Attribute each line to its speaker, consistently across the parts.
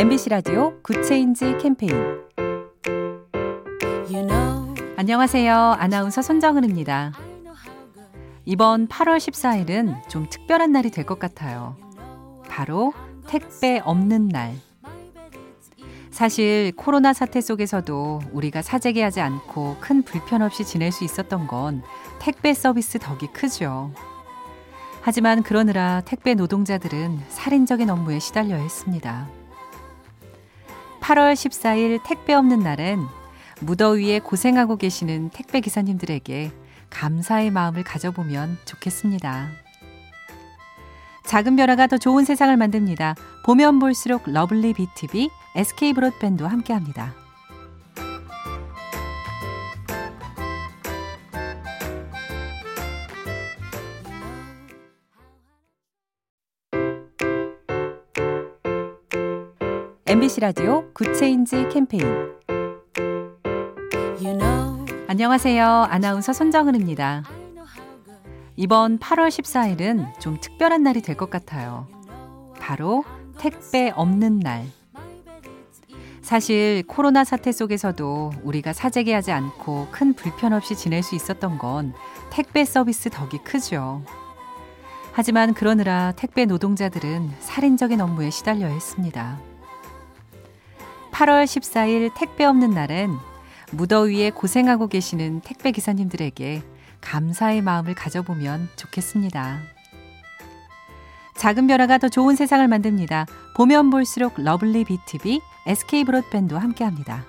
Speaker 1: MBC 라디오 Good Change 캠페인
Speaker 2: You know,
Speaker 1: 안녕하세요. 아나운서 손정은입니다. 이번 8월 14일은 좀 특별한 날이 될 것 같아요. 바로 택배 없는 날. 사실 코로나 사태 속에서도 우리가 사재기하지 않고 큰 불편 없이 지낼 수 있었던 건 택배 서비스 덕이 크죠. 하지만 그러느라 택배 노동자들은 살인적인 업무에 시달려야 했습니다. 8월 14일 택배 없는 날엔 무더위에 고생하고 계시는 택배 기사님들에게 감사의 마음을 가져보면 좋겠습니다. 작은 변화가 더 좋은 세상을 만듭니다. 보면 볼수록 lovely BTV, SK 브로드밴드와 함께합니다. MBC 라디오 Good Change 캠페인
Speaker 2: you know,
Speaker 1: 안녕하세요. 아나운서 손정은입니다. 이번 8월 14일은 좀 특별한 날이 될 것 같아요. 바로 택배 없는 날. 사실 코로나 사태 속에서도 우리가 사재기하지 않고 큰 불편 없이 지낼 수 있었던 건 택배 서비스 덕이 크죠. 하지만 그러느라 택배 노동자들은 살인적인 업무에 시달려야 했습니다. 8월 14일 택배 없는 날엔 무더위에 고생하고 계시는 택배 기사님들에게 감사의 마음을 가져보면 좋겠습니다. 작은 변화가 더 좋은 세상을 만듭니다. 보면 볼수록 lovely BTV, SK 브로드밴드와 함께합니다.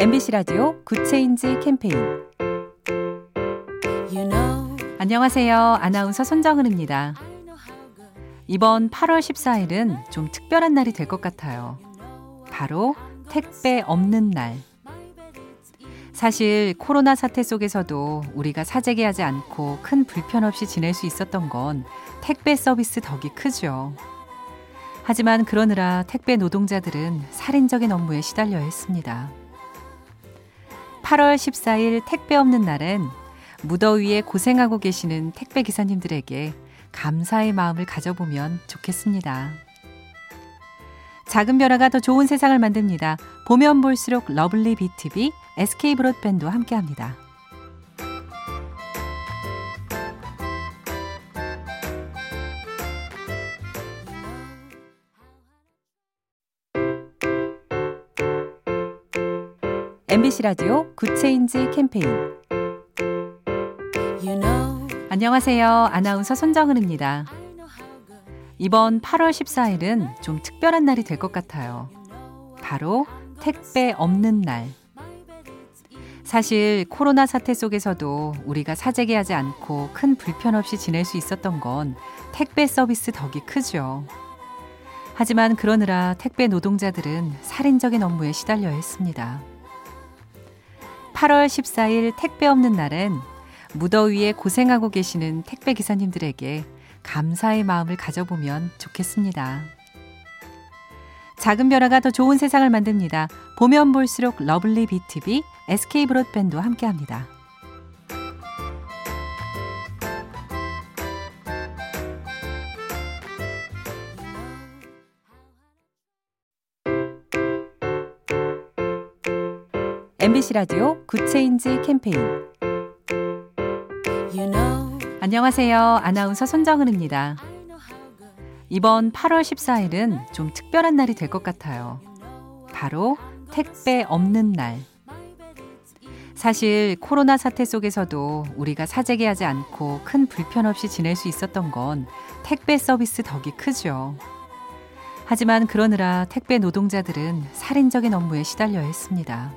Speaker 1: MBC 라디오 Good Change 캠페인
Speaker 2: you know,
Speaker 1: 안녕하세요. 아나운서 손정은입니다. 이번 8월 14일은 좀 특별한 날이 될 것 같아요. 바로 택배 없는 날. 사실 코로나 사태 속에서도 우리가 사재기하지 않고 큰 불편 없이 지낼 수 있었던 건 택배 서비스 덕이 크죠. 하지만 그러느라 택배 노동자들은 살인적인 업무에 시달려야 했습니다. 8월 14일 택배 없는 날엔 무더위에 고생하고 계시는 택배 기사님들에게 감사의 마음을 가져보면 좋겠습니다. 작은 변화가 더 좋은 세상을 만듭니다. 보면 볼수록 lovely BTV, SK 브로드밴드와 함께합니다. MBC 라디오 Good Change 캠페인
Speaker 2: you know,
Speaker 1: 안녕하세요. 아나운서 손정은입니다. 이번 8월 14일은 좀 특별한 날이 될 것 같아요. 바로 택배 없는 날. 사실 코로나 사태 속에서도 우리가 사재기하지 않고 큰 불편 없이 지낼 수 있었던 건 택배 서비스 덕이 크죠. 하지만 그러느라 택배 노동자들은 살인적인 업무에 시달려야 했습니다. 8월 14일 택배 없는 날엔 무더위에 고생하고 계시는 택배 기사님들에게 감사의 마음을 가져보면 좋겠습니다. 작은 변화가 더 좋은 세상을 만듭니다. 보면 볼수록 lovely BTV, SK 브로드밴드와 함께합니다. MBC 라디오 Good Change 캠페인
Speaker 2: you know,
Speaker 1: 안녕하세요. 아나운서 손정은입니다. 이번 8월 14일은 좀 특별한 날이 될 것 같아요. 바로 택배 없는 날. 사실 코로나 사태 속에서도 우리가 사재기하지 않고 큰 불편 없이 지낼 수 있었던 건 택배 서비스 덕이 크죠. 하지만 그러느라 택배 노동자들은 살인적인 업무에 시달려야 했습니다.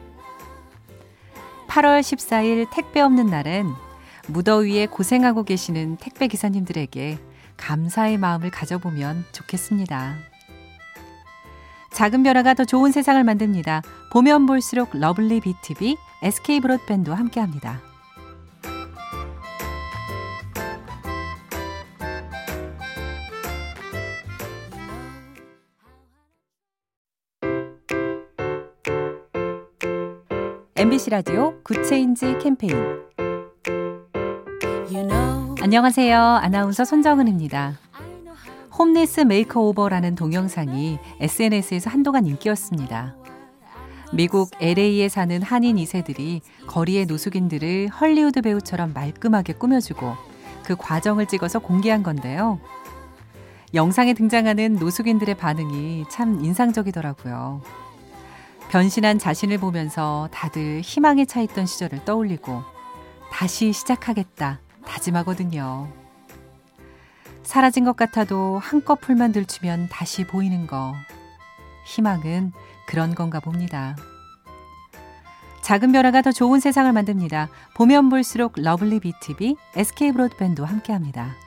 Speaker 1: 8월 14일 택배 없는 날엔 무더위에 고생하고 계시는 택배 기사님들에게 감사의 마음을 가져보면 좋겠습니다. 작은 변화가 더 좋은 세상을 만듭니다. 보면 볼수록 lovely BTV, SK 브로드밴드와 함께합니다. MBC 라디오 Good Change 캠페인
Speaker 2: You know
Speaker 1: 안녕하세요. 아나운서 손정은입니다. Homeless Makeover라는 동영상이 SNS에서 한동안 인기였습니다. 미국 LA에 사는 한인 2세들이 거리의 노숙인들을 헐리우드 배우처럼 말끔하게 꾸며주고 그 과정을 찍어서 공개한 건데요. 영상에 등장하는 노숙인들의 반응이 참 인상적이더라고요. 변신한 자신을 보면서 다들 희망에 차 있던 시절을 떠올리고 다시 시작하겠다 다짐하거든요. 사라진 것 같아도 한꺼풀만 들추면 다시 보이는 거. 희망은 그런 건가 봅니다. 작은 변화가 더 좋은 세상을 만듭니다. 보면 볼수록 lovely BTV, SK 브로드밴드와 함께합니다.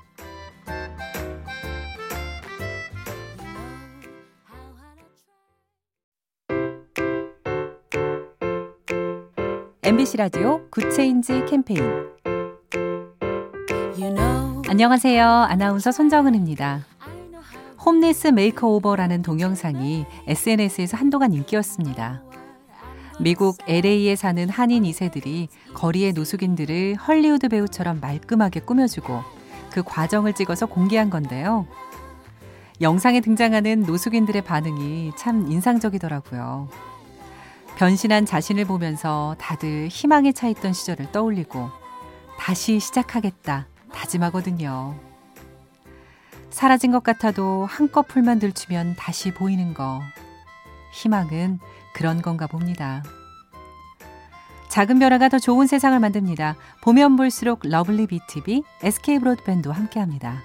Speaker 1: MBC 라디오 Good Change 캠페인
Speaker 2: You know
Speaker 1: 안녕하세요. 아나운서 손정은입니다. Homeless Makeover라는 동영상이 SNS에서 한동안 인기였습니다. 미국 LA에 사는 한인 2세들이 거리의 노숙인들을 헐리우드 배우처럼 말끔하게 꾸며주고 그 과정을 찍어서 공개한 건데요. 영상에 등장하는 노숙인들의 반응이 참 인상적이더라고요. 변신한 자신을 보면서 다들 희망에 차 있던 시절을 떠올리고 다시 시작하겠다 다짐하거든요. 사라진 것 같아도 한꺼풀만 들추면 다시 보이는 거. 희망은 그런 건가 봅니다. 작은 변화가 더 좋은 세상을 만듭니다. 보면 볼수록 lovely BTV, SK 브로드밴드와 함께합니다.